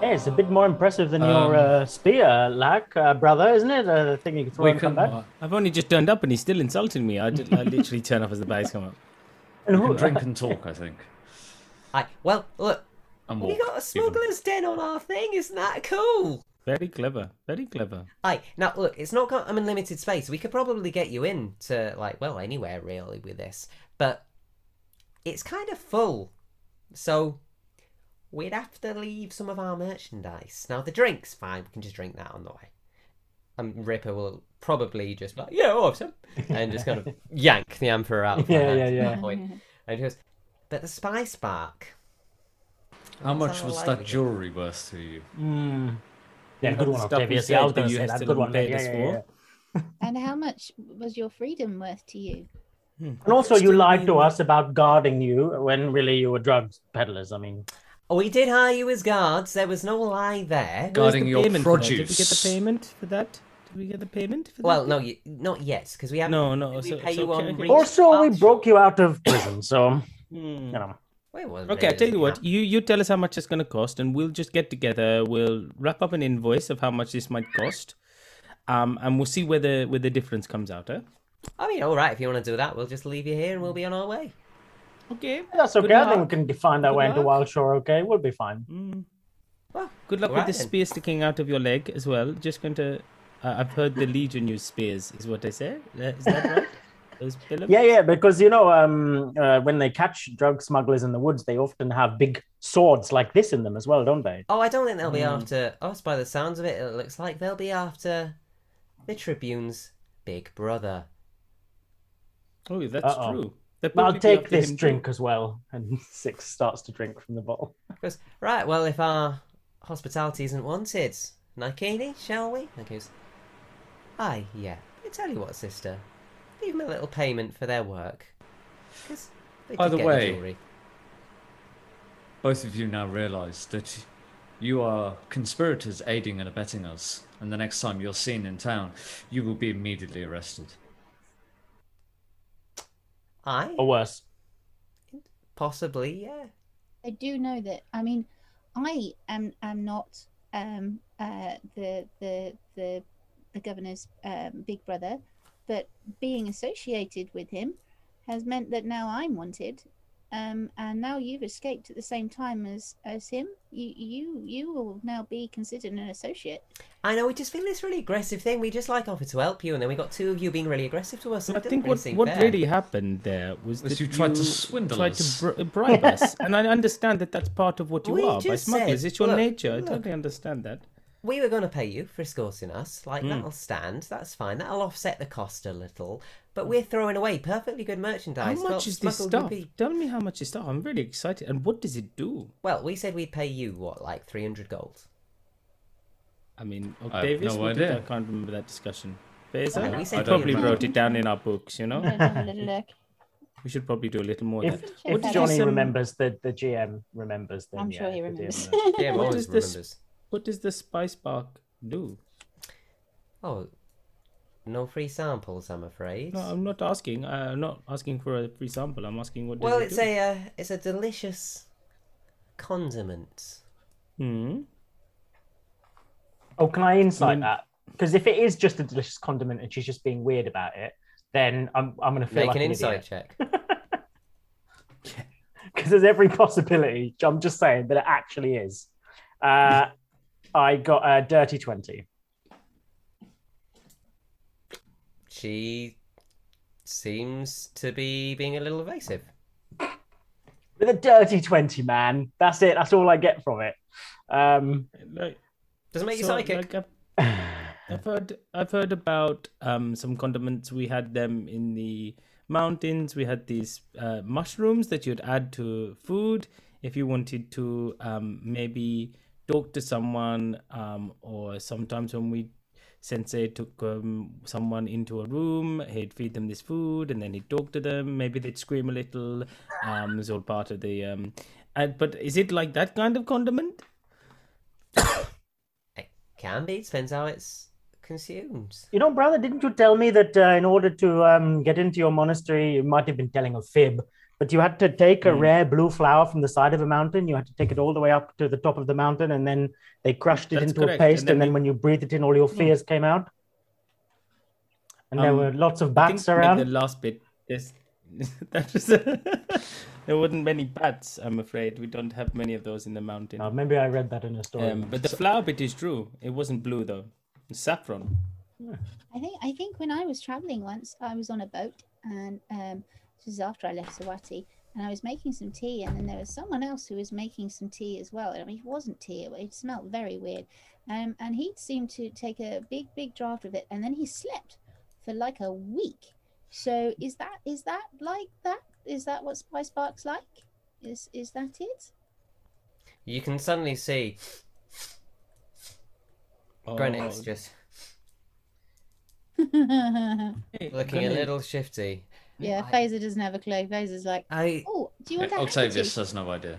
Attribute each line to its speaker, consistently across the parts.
Speaker 1: Hey, it's a bit more impressive than your
Speaker 2: Um,
Speaker 1: uh, spear, Lack, uh, brother, isn't it? Uh, the thing you can throw and come back.
Speaker 3: I've only just turned up and he's still insulting me. I, did, I literally turn up as the bags come up.
Speaker 1: And
Speaker 2: we
Speaker 1: who,
Speaker 2: can drink and talk, I think.
Speaker 4: I well, look,
Speaker 2: And
Speaker 4: we got a
Speaker 2: even.
Speaker 4: smuggler's den on our thing. Isn't that cool?
Speaker 3: Very clever. Very clever.
Speaker 4: Aye, now look, it's not got an unlimited space. We could probably get you in to like, well, anywhere really with this, but it's kind of full, so we'd have to leave some of our merchandise. Now the drinks, fine, we can just drink that on the way. And Ripper will probably just be like, yeah, awesome, and just kind of yank the Emperor out. Of her
Speaker 1: Yeah, yeah, yeah.
Speaker 4: point. And he goes, but the spice bark.
Speaker 2: How much was
Speaker 4: how
Speaker 2: that
Speaker 4: like
Speaker 2: jewelry worth to you?
Speaker 1: Mm. Yeah,
Speaker 3: You
Speaker 1: good one,
Speaker 3: the stuff we
Speaker 1: Octavius. Yeah, I was
Speaker 3: said
Speaker 1: going
Speaker 3: that
Speaker 1: to
Speaker 3: you
Speaker 1: say
Speaker 3: had
Speaker 1: that. Good one,
Speaker 3: paid.
Speaker 1: Yeah, yeah, yeah.
Speaker 5: And how much was your freedom worth to you?
Speaker 1: And also, you lied to us about guarding you when really you were drugs peddlers. I mean,
Speaker 4: Oh, we did hire you as guards. There was no lie there.
Speaker 3: Where's
Speaker 2: Guarding
Speaker 3: the
Speaker 2: your
Speaker 3: payment for that? Did we get the
Speaker 2: produce.
Speaker 3: payment for that? Did we get the payment for that?
Speaker 4: Well, no, you, not yet, because we haven't.
Speaker 3: No, no,
Speaker 4: We
Speaker 3: so-
Speaker 4: pay
Speaker 3: so
Speaker 4: you
Speaker 3: okay,
Speaker 4: on
Speaker 3: okay.
Speaker 4: reach-
Speaker 1: also, we
Speaker 4: March.
Speaker 1: broke you out of prison, so,
Speaker 3: Hmm.
Speaker 1: you know.
Speaker 4: Wait, well,
Speaker 3: Okay, I tell you what. You you tell us how much it's going to cost, and we'll just get together. We'll wrap up an invoice of how much this might cost, um, and we'll see where the where the difference comes out. Eh?
Speaker 4: I mean, all right. If you want to do that, we'll just leave you here and we'll be on our way.
Speaker 3: Okay.
Speaker 1: That's
Speaker 3: Good
Speaker 1: okay. I think we can find our
Speaker 3: Good
Speaker 1: way into. Wild Shore, okay? We'll be fine.
Speaker 3: Mm.
Speaker 4: Well,
Speaker 3: Good luck
Speaker 4: Alright
Speaker 3: with the spear sticking out of your leg as well. Just going to. Uh, I've heard the Legion use spears, is what they say. Is that right? Those Philip?
Speaker 1: Yeah, yeah, because you know, um, uh, when they catch drug smugglers in the woods, they often have big swords like this in them as well, don't they?
Speaker 4: Oh, I don't think they'll be
Speaker 3: Hmm.
Speaker 4: after us. By the sounds of it, it looks like they'll be after the Tribune's big brother.
Speaker 3: Oh, that's
Speaker 1: Uh-oh.
Speaker 3: true. They're
Speaker 1: I'll take this
Speaker 3: him too.
Speaker 1: drink as well. And Six starts to drink from the bottle.
Speaker 4: Goes right. Well, if our hospitality isn't wanted, Nikini, shall we? And goes, aye, yeah. I tell you what, sister, leave them a little payment for their work. 'Cause they
Speaker 2: By the way- Both of you now realise that you are conspirators aiding and abetting us, and the next time you're seen in town, you will be immediately arrested.
Speaker 4: Aye,
Speaker 1: Or worse.
Speaker 4: possibly, yeah.
Speaker 5: I do know that. I mean, I am am not um, uh, the the the the governor's um, big brother, but being associated with him has meant that now I'm wanted, um, and now you've escaped at the same time as as him. You you you will now be considered an associate.
Speaker 4: I know, we just feel this really aggressive thing. We just like offered to help you, and then we got two of you being really aggressive to us.
Speaker 3: I think
Speaker 4: really
Speaker 3: what,
Speaker 4: seem
Speaker 3: what really happened there was
Speaker 2: Was
Speaker 3: that
Speaker 2: you tried to swindle
Speaker 3: tried
Speaker 2: us.
Speaker 3: to br- bribe us, and I understand that that's part of what you
Speaker 4: We
Speaker 3: are by
Speaker 4: just
Speaker 3: smugglers.
Speaker 4: said,
Speaker 3: it's your
Speaker 4: look,
Speaker 3: nature. I totally understand that.
Speaker 4: We were going to pay you for escorting us. Like,
Speaker 3: Hmm.
Speaker 4: that'll stand. That's fine. That'll offset the cost a little. But we're throwing away perfectly good merchandise.
Speaker 3: How much
Speaker 4: Well,
Speaker 3: is this stuff?
Speaker 4: would be-
Speaker 3: Tell me how much is stuff. I'm really excited. And what does it do?
Speaker 4: Well, we said we'd pay you, what, like 300 gold?
Speaker 3: I mean,
Speaker 2: I have no
Speaker 3: did-
Speaker 2: idea.
Speaker 3: I can't remember that discussion. Phaser,
Speaker 4: Okay, we
Speaker 3: I probably
Speaker 4: 300.
Speaker 3: wrote it down in our books. You know,
Speaker 5: I'm gonna have a little look.
Speaker 3: we should probably do a little more. of
Speaker 1: If.
Speaker 5: What
Speaker 1: if
Speaker 5: did
Speaker 1: Johnny
Speaker 3: say?
Speaker 1: remembers, the, the GM remembers, then
Speaker 5: I'm
Speaker 1: yeah,
Speaker 5: sure he
Speaker 1: the DM
Speaker 5: remembers.
Speaker 1: knows.
Speaker 4: Yeah, always
Speaker 3: is this?
Speaker 4: Remembers.
Speaker 3: What does the spice bark do?
Speaker 4: Oh, no free samples, I'm afraid.
Speaker 3: No, I'm not asking. uh, I'm not asking for a free sample. I'm asking what. Does
Speaker 4: well,
Speaker 3: it
Speaker 4: it's
Speaker 3: do?
Speaker 4: a uh, it's a delicious condiment.
Speaker 3: Hmm.
Speaker 1: Oh, can I insight
Speaker 3: mean-
Speaker 1: that? Because if it is just a delicious condiment and she's just being weird about it, then I'm I'm gonna feel
Speaker 4: Make
Speaker 1: like
Speaker 4: an
Speaker 1: an
Speaker 4: insight
Speaker 1: idiot.
Speaker 4: check.
Speaker 1: because there's every possibility. I'm just saying that it actually is. Uh, I got a dirty twenty.
Speaker 4: She seems to be being a little evasive.
Speaker 1: With a dirty twenty, man. That's it. That's all I get from it. Um,
Speaker 3: Like,
Speaker 4: Doesn't make you
Speaker 3: so,
Speaker 4: psychic.
Speaker 3: like, I've, I've heard. I've heard about um some condiments. We had them in the mountains. We had these uh, mushrooms that you'd add to food if you wanted to um maybe talk to someone um or sometimes when we sensei took um, someone into a room he'd feed them this food and then he'd talk to them maybe they'd scream a little um it's all part of the um and, but is it like that kind of condiment
Speaker 4: It can be. Depends how it's consumed.
Speaker 1: You know, brother, didn't you tell me that uh, in order to um, get into your monastery, you might have been telling a fib, but you had to take a
Speaker 3: Mm.
Speaker 1: rare blue flower from the side of a mountain. You had to take it all the way up to the top of the mountain, and then they crushed it
Speaker 3: That's
Speaker 1: into a paste.
Speaker 3: and
Speaker 1: And
Speaker 3: then
Speaker 1: then,
Speaker 3: we-
Speaker 1: when you breathed it in, all your fears came out. And there
Speaker 3: Um,
Speaker 1: were lots of
Speaker 3: I think
Speaker 1: bats around.
Speaker 3: The last bit is that was there wasn't many bats. I'm afraid we don't have many of those in the mountain.
Speaker 1: Oh, maybe I read that in a story.
Speaker 3: um, but the flower bit is true. It wasn't blue though. It's saffron.
Speaker 5: I think I think when I was traveling once, I was on a boat, and um, this was after I left Sawati, and I was making some tea, and then there was someone else who was making some tea as well. I mean, it wasn't tea; it, it smelled very weird, um, and he seemed to take a big, big draught of it, and then he slept for like a week. So is that is that like that? Is that what Spice Sparks like? Is is that it?
Speaker 4: You can suddenly see Greenwich
Speaker 3: Oh,
Speaker 4: just
Speaker 5: yeah,
Speaker 3: hey,
Speaker 4: looking a little shifty. I-
Speaker 5: Phaser doesn't have a clue. Phaser's like,
Speaker 4: I
Speaker 5: oh, do you want that?
Speaker 2: Octavius has no idea.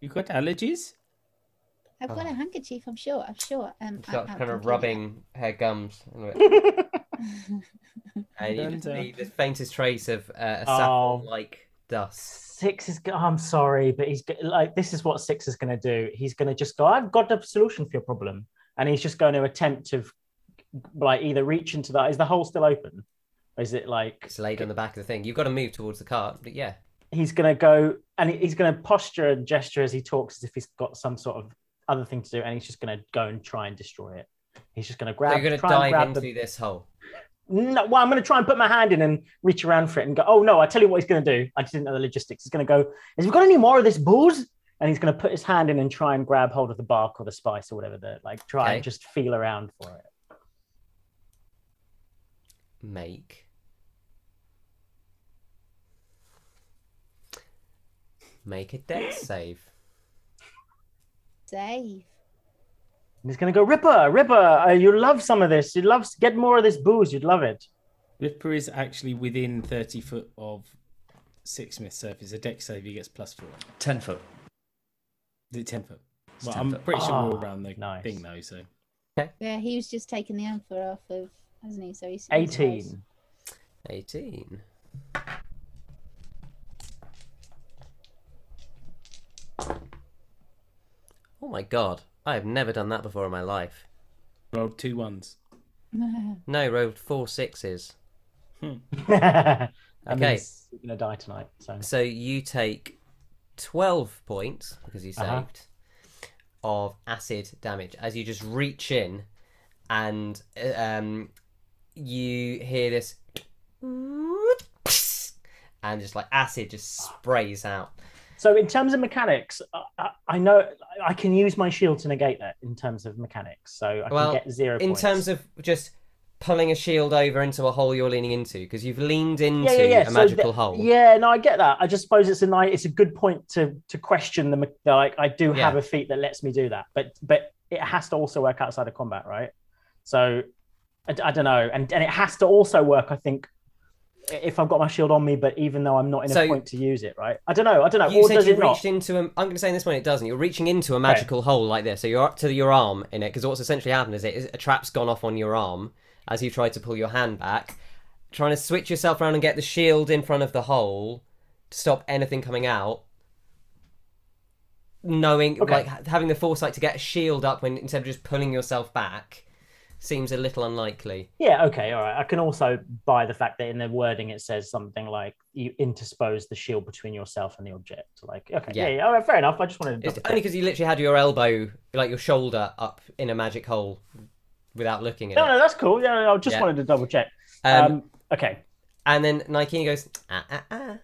Speaker 3: You got allergies?
Speaker 5: I've got a handkerchief. I'm sure. I'm sure. Um, I-
Speaker 4: starts
Speaker 5: I'm
Speaker 4: kind of
Speaker 5: completely-
Speaker 4: rubbing her gums. and you just
Speaker 3: Don't,
Speaker 4: see the faintest trace of uh, a
Speaker 1: Oh.
Speaker 4: saffron-like dust.
Speaker 1: Six is. go- I'm sorry, but he's like this is what Six is going to do. He's going to just go. I've got a solution for your problem, and he's just going to attempt to, like, either reach into that. Is the hole still open? Is it like
Speaker 4: It's laid on the back of the thing. You've got to move towards the cart, but yeah.
Speaker 1: he's going to go and he's going to posture and gesture as he talks as if he's got some sort of other thing to do, and he's just going to go and try and destroy it. He's just going to grab.
Speaker 4: so you're going to
Speaker 1: try and
Speaker 4: dive into
Speaker 1: the-
Speaker 4: this hole.
Speaker 1: No, well, I'm going to try and put my hand in and reach around for it and go, oh no, I tell you what he's going to do. I just didn't know the logistics. He's going to go, has he got any more of this booze? And he's going to put his hand in and try and grab hold of the bark or the spice or whatever, the, like try
Speaker 4: Okay.
Speaker 1: and just feel around for it.
Speaker 4: Make. Make a dex save.
Speaker 5: Save.
Speaker 1: And he's going to go, Ripper, Ripper, uh, you love some of this. You'd love get more of this booze. You'd love it.
Speaker 3: Ripper is actually within 30 foot of Sixsmith, so if it's a dex save, he gets plus four.
Speaker 2: Ten foot.
Speaker 3: Is it 10 foot?
Speaker 2: It's
Speaker 3: Well,
Speaker 2: 10
Speaker 3: I'm
Speaker 2: foot.
Speaker 3: pretty sure we're
Speaker 1: Ah,
Speaker 3: around the
Speaker 1: nice.
Speaker 3: thing though, so. Okay.
Speaker 5: Yeah, he was just taking the amphor off of, hasn't he? So he's he's close.
Speaker 4: Oh my god. I have never done that before in my life.
Speaker 3: Rolled two ones.
Speaker 4: No, rolled four sixes.
Speaker 1: that
Speaker 4: Okay.
Speaker 1: means you're going to die tonight. So
Speaker 4: So you take 12 points, because you saved,
Speaker 1: Uh-huh.
Speaker 4: of acid damage as you just reach in and uh, um, you hear this and just like acid just sprays out.
Speaker 1: So in terms of mechanics, I- I, know I can use my shield to negate that in terms of mechanics. So I can get zero
Speaker 4: In
Speaker 1: points.
Speaker 4: terms of just pulling a shield over into a hole you're leaning into, because you've leaned into
Speaker 1: yeah, yeah, yeah.
Speaker 4: a
Speaker 1: So
Speaker 4: magical
Speaker 1: the-
Speaker 4: hole.
Speaker 1: Yeah, no, I get that. I just suppose it's a nice, it's a good point to to question the like. I do have a feat that lets me do that, but but it has to also work outside of combat, right? So I, I don't know, and and it has to also work. I think if I've got my shield on me, but even though I'm not in
Speaker 4: So-
Speaker 1: a point to use it, right? I don't know. I don't know.
Speaker 4: You
Speaker 1: or
Speaker 4: said
Speaker 1: does
Speaker 4: you
Speaker 1: it not?
Speaker 4: reached into a. I'm going to say in this one it doesn't. You're reaching into a magical hole like this, so you're up to your arm in it. Because what's essentially happened is it is a trap's gone off on your arm as you try to pull your hand back, trying to switch yourself around and get the shield in front of the hole to stop anything coming out. Knowing
Speaker 1: Okay.
Speaker 4: like having the foresight to get a shield up when instead of just pulling yourself back seems a little unlikely.
Speaker 1: Yeah, okay, all right. I can also buy the fact that in the wording it says something like you interpose the shield between yourself and the object. Like, okay,
Speaker 4: Yeah.
Speaker 1: yeah, yeah all right, fair enough. I just wanted to
Speaker 4: It's only because you literally had your elbow, like your shoulder, up in a magic hole without looking at
Speaker 1: No,
Speaker 4: it.
Speaker 1: no, no, that's cool. Yeah, I just
Speaker 4: Yeah.
Speaker 1: wanted to double check.
Speaker 4: Um,
Speaker 1: Um, okay,
Speaker 4: And then Nike goes, ah, ah, ah.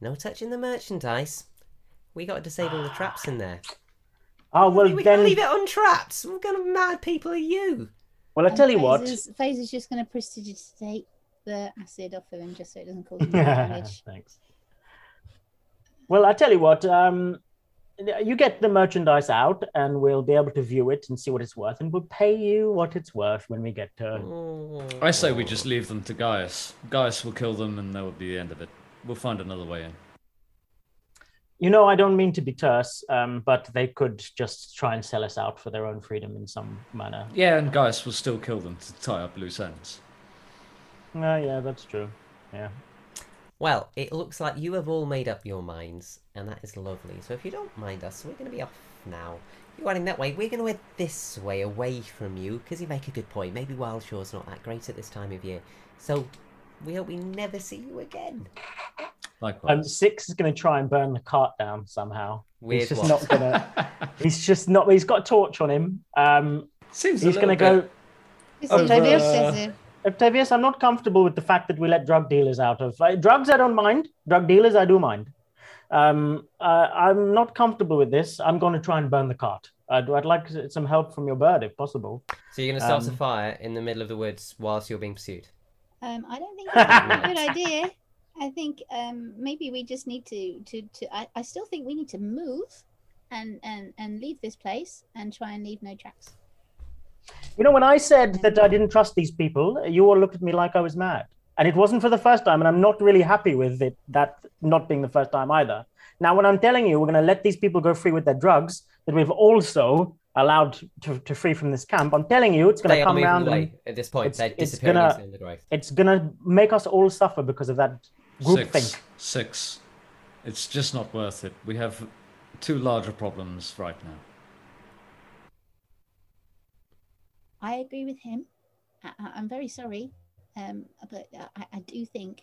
Speaker 4: No touching the merchandise. We got to disable the traps in there.
Speaker 1: oh well,
Speaker 4: we
Speaker 1: then.
Speaker 4: leave it untrapped. What kind of mad people are you?
Speaker 1: Well, I tell you what.
Speaker 5: Phaser's, Phaser's just going to prestidigitate the acid off of him just so it doesn't cause him more damage.
Speaker 1: Thanks. Well, I tell you what. Um, you get the merchandise out, and we'll be able to view it and see what it's worth, and we'll pay you what it's worth when we get to.
Speaker 2: I say we just leave them to Gaius. Gaius will kill them, and that will be the end of it. We'll find another way in.
Speaker 1: You know, I don't mean to be terse, um, but they could just try and sell us out for their own freedom in some manner.
Speaker 2: Yeah, and Gaius will still kill them to tie up loose ends.
Speaker 1: Uh, yeah, that's true. Yeah.
Speaker 4: Well, it looks like you have all made up your minds, and that is lovely. So if you don't mind us, we're going to be off now. You're heading that way. We're going to head this way, away from you, because you make a good point. Maybe Wildshore's not that great at this time of year. So we hope we never see you again.
Speaker 2: Likewise.
Speaker 1: Um, Six is going to try and burn the cart down somehow.
Speaker 4: Weird
Speaker 1: he's just
Speaker 4: what?
Speaker 1: not gonna. he's just not. He's got a torch on him. Um,
Speaker 2: Seems
Speaker 1: he's going to go.
Speaker 2: bit-
Speaker 5: This
Speaker 2: Over,
Speaker 5: is
Speaker 1: Octavius? Octavius, I'm not comfortable with the fact that we let drug dealers out of uh, drugs. I don't mind. Drug dealers, I do mind. Um, uh, I'm not comfortable with this. I'm going to try and burn the cart. I'd, I'd like some help from your bird, if possible.
Speaker 4: So you're going to start a
Speaker 1: Um,
Speaker 4: fire in the middle of the woods whilst you're being pursued.
Speaker 5: Um, I don't think that's a good idea. I think um, maybe we just need to to, to I, I still think we need to move and, and and leave this place and try and leave no tracks.
Speaker 1: You know, when I said that I didn't trust these people, you all looked at me like I was mad. And it wasn't for the first time, and I'm not really happy with it, that not being the first time either. Now, when I'm telling you we're going to let these people go free with their drugs, that we've also allowed to, to free from this camp, I'm telling you it's going to come around
Speaker 4: away at this point.
Speaker 1: it's-
Speaker 4: They're
Speaker 1: it's
Speaker 4: disappearing
Speaker 1: gonna-
Speaker 4: into the undergrowth.
Speaker 1: it's going to make us all suffer because of that group
Speaker 2: Six.
Speaker 1: think.
Speaker 2: Six. It's just not worth it. We have two larger problems right now.
Speaker 5: I agree with him. I, I- I'm very sorry, um, but I, I do think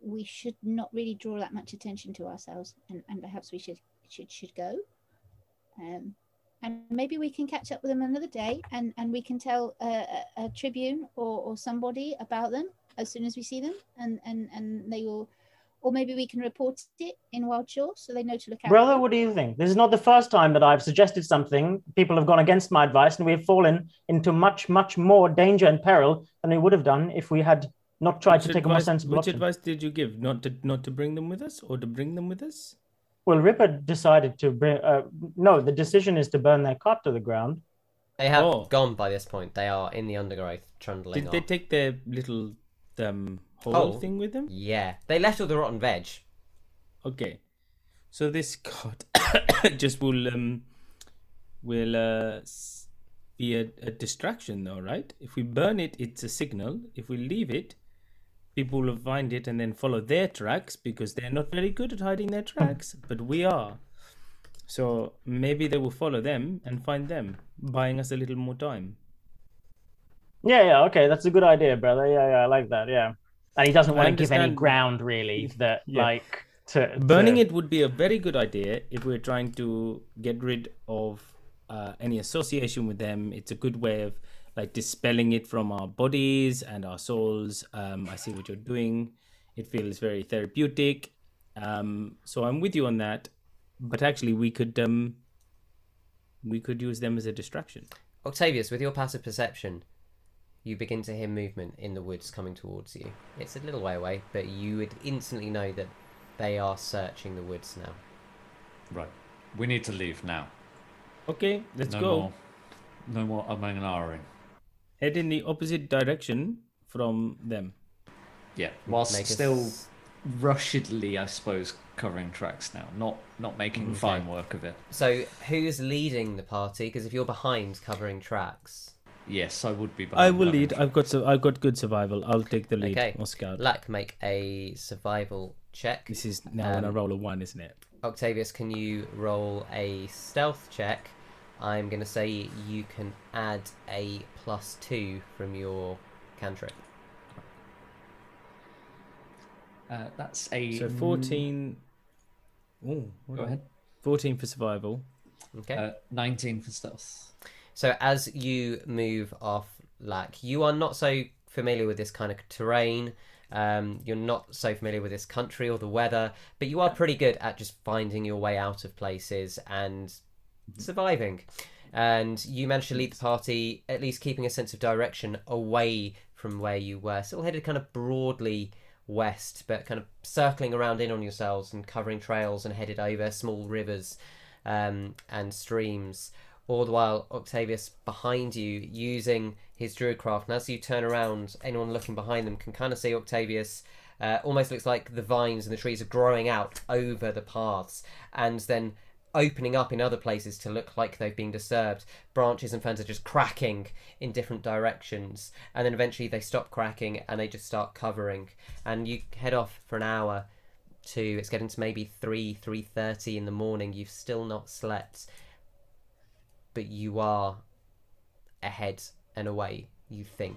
Speaker 5: we should not really draw that much attention to ourselves, and, and perhaps we should should should go. Um, and maybe we can catch up with them another day, and, and we can tell a, a, a tribune or, or somebody about them as soon as we see them, and, and, and they will, or maybe we can report it in Wildshore so they know to look out. for
Speaker 1: Brother, what do you think? This is not the first time that I've suggested something. People have gone against my advice, and we have fallen into much, much more danger and peril than we would have done if we had not tried to
Speaker 3: Which
Speaker 1: take a more sensible
Speaker 3: Which
Speaker 1: option.
Speaker 3: advice did you give? Not to not to bring them with us, or to bring them with us?
Speaker 1: Well, Ripper decided to bring. Uh, no, the decision is to burn their cart to the ground.
Speaker 4: They have
Speaker 3: Oh.
Speaker 4: gone by this point. They are in the undergrowth, trundling
Speaker 3: Did they take their little um hole
Speaker 4: Hole?
Speaker 3: thing with them?
Speaker 4: Yeah, they left all the rotten veg.
Speaker 3: Okay, so this card just will um will uh be a, a distraction, though, right? If we burn it, it's a signal. If we leave it, people will find it and then follow their tracks because they're not very good at hiding their tracks, but we are. So maybe they will follow them and find them, buying us a little more time.
Speaker 1: Yeah, yeah, okay, that's a good idea, brother. Yeah, yeah, I like that. Yeah, and he doesn't want to give any ground really that
Speaker 3: Yeah.
Speaker 1: like to
Speaker 3: Burning
Speaker 1: to-
Speaker 3: it would be a very good idea if we're trying to get rid of uh, any association with them. It's a good way of like dispelling it from our bodies and our souls. Um, I see what you're doing. It feels very therapeutic. Um, so I'm with you on that. But actually, we could um, we could use them as a distraction.
Speaker 4: Octavius, with your passive perception, you begin to hear movement in the woods coming towards you. It's a little way away, but you would instantly know that they are searching the woods now.
Speaker 2: Right. We need to leave now.
Speaker 3: Okay, let's
Speaker 2: no
Speaker 3: go.
Speaker 2: more. No more umming and ahhing.
Speaker 3: Head in the opposite direction from them.
Speaker 2: Yeah. Whilst
Speaker 4: Make us-
Speaker 2: still rushedly, I suppose, covering tracks now. Not not making fine work of it.
Speaker 4: So, who's leading the party? Because if you're behind covering tracks,
Speaker 2: Yes, I would be.
Speaker 3: I will lead. I've got so I've got good survival. I'll take the lead.
Speaker 4: Okay.
Speaker 3: Oscar.
Speaker 4: Lack, make a survival check.
Speaker 3: This is now when I
Speaker 4: Um,
Speaker 3: roll a one, isn't it?
Speaker 4: Octavius, can you roll a stealth check? I'm going to say you can add a plus two from your cantrip.
Speaker 2: Uh, that's a.
Speaker 3: So fourteen. Oh,
Speaker 2: Go ahead.
Speaker 3: Fourteen for survival.
Speaker 4: Okay.
Speaker 2: Uh, Nineteen for stealth.
Speaker 4: So as you move off Lack, you are not so familiar with this kind of terrain. Um, you're not so familiar with this country or the weather, but you are pretty good at just finding your way out of places and surviving. And you managed to lead the party, at least keeping a sense of direction away from where you were. Still headed kind of broadly west, but kind of circling around in on yourselves and covering trails and headed over small rivers um, and streams. All the while, Octavius behind you using his druidcraft. And as you turn around, anyone looking behind them can kind of see Octavius Uh, almost looks like the vines and the trees are growing out over the paths and then opening up in other places to look like they've been disturbed. Branches and ferns are just cracking in different directions, and then eventually they stop cracking and they just start covering. And you head off for an hour. To it's getting to maybe three three thirty in the morning. You've still not slept, but you are ahead and away. You think.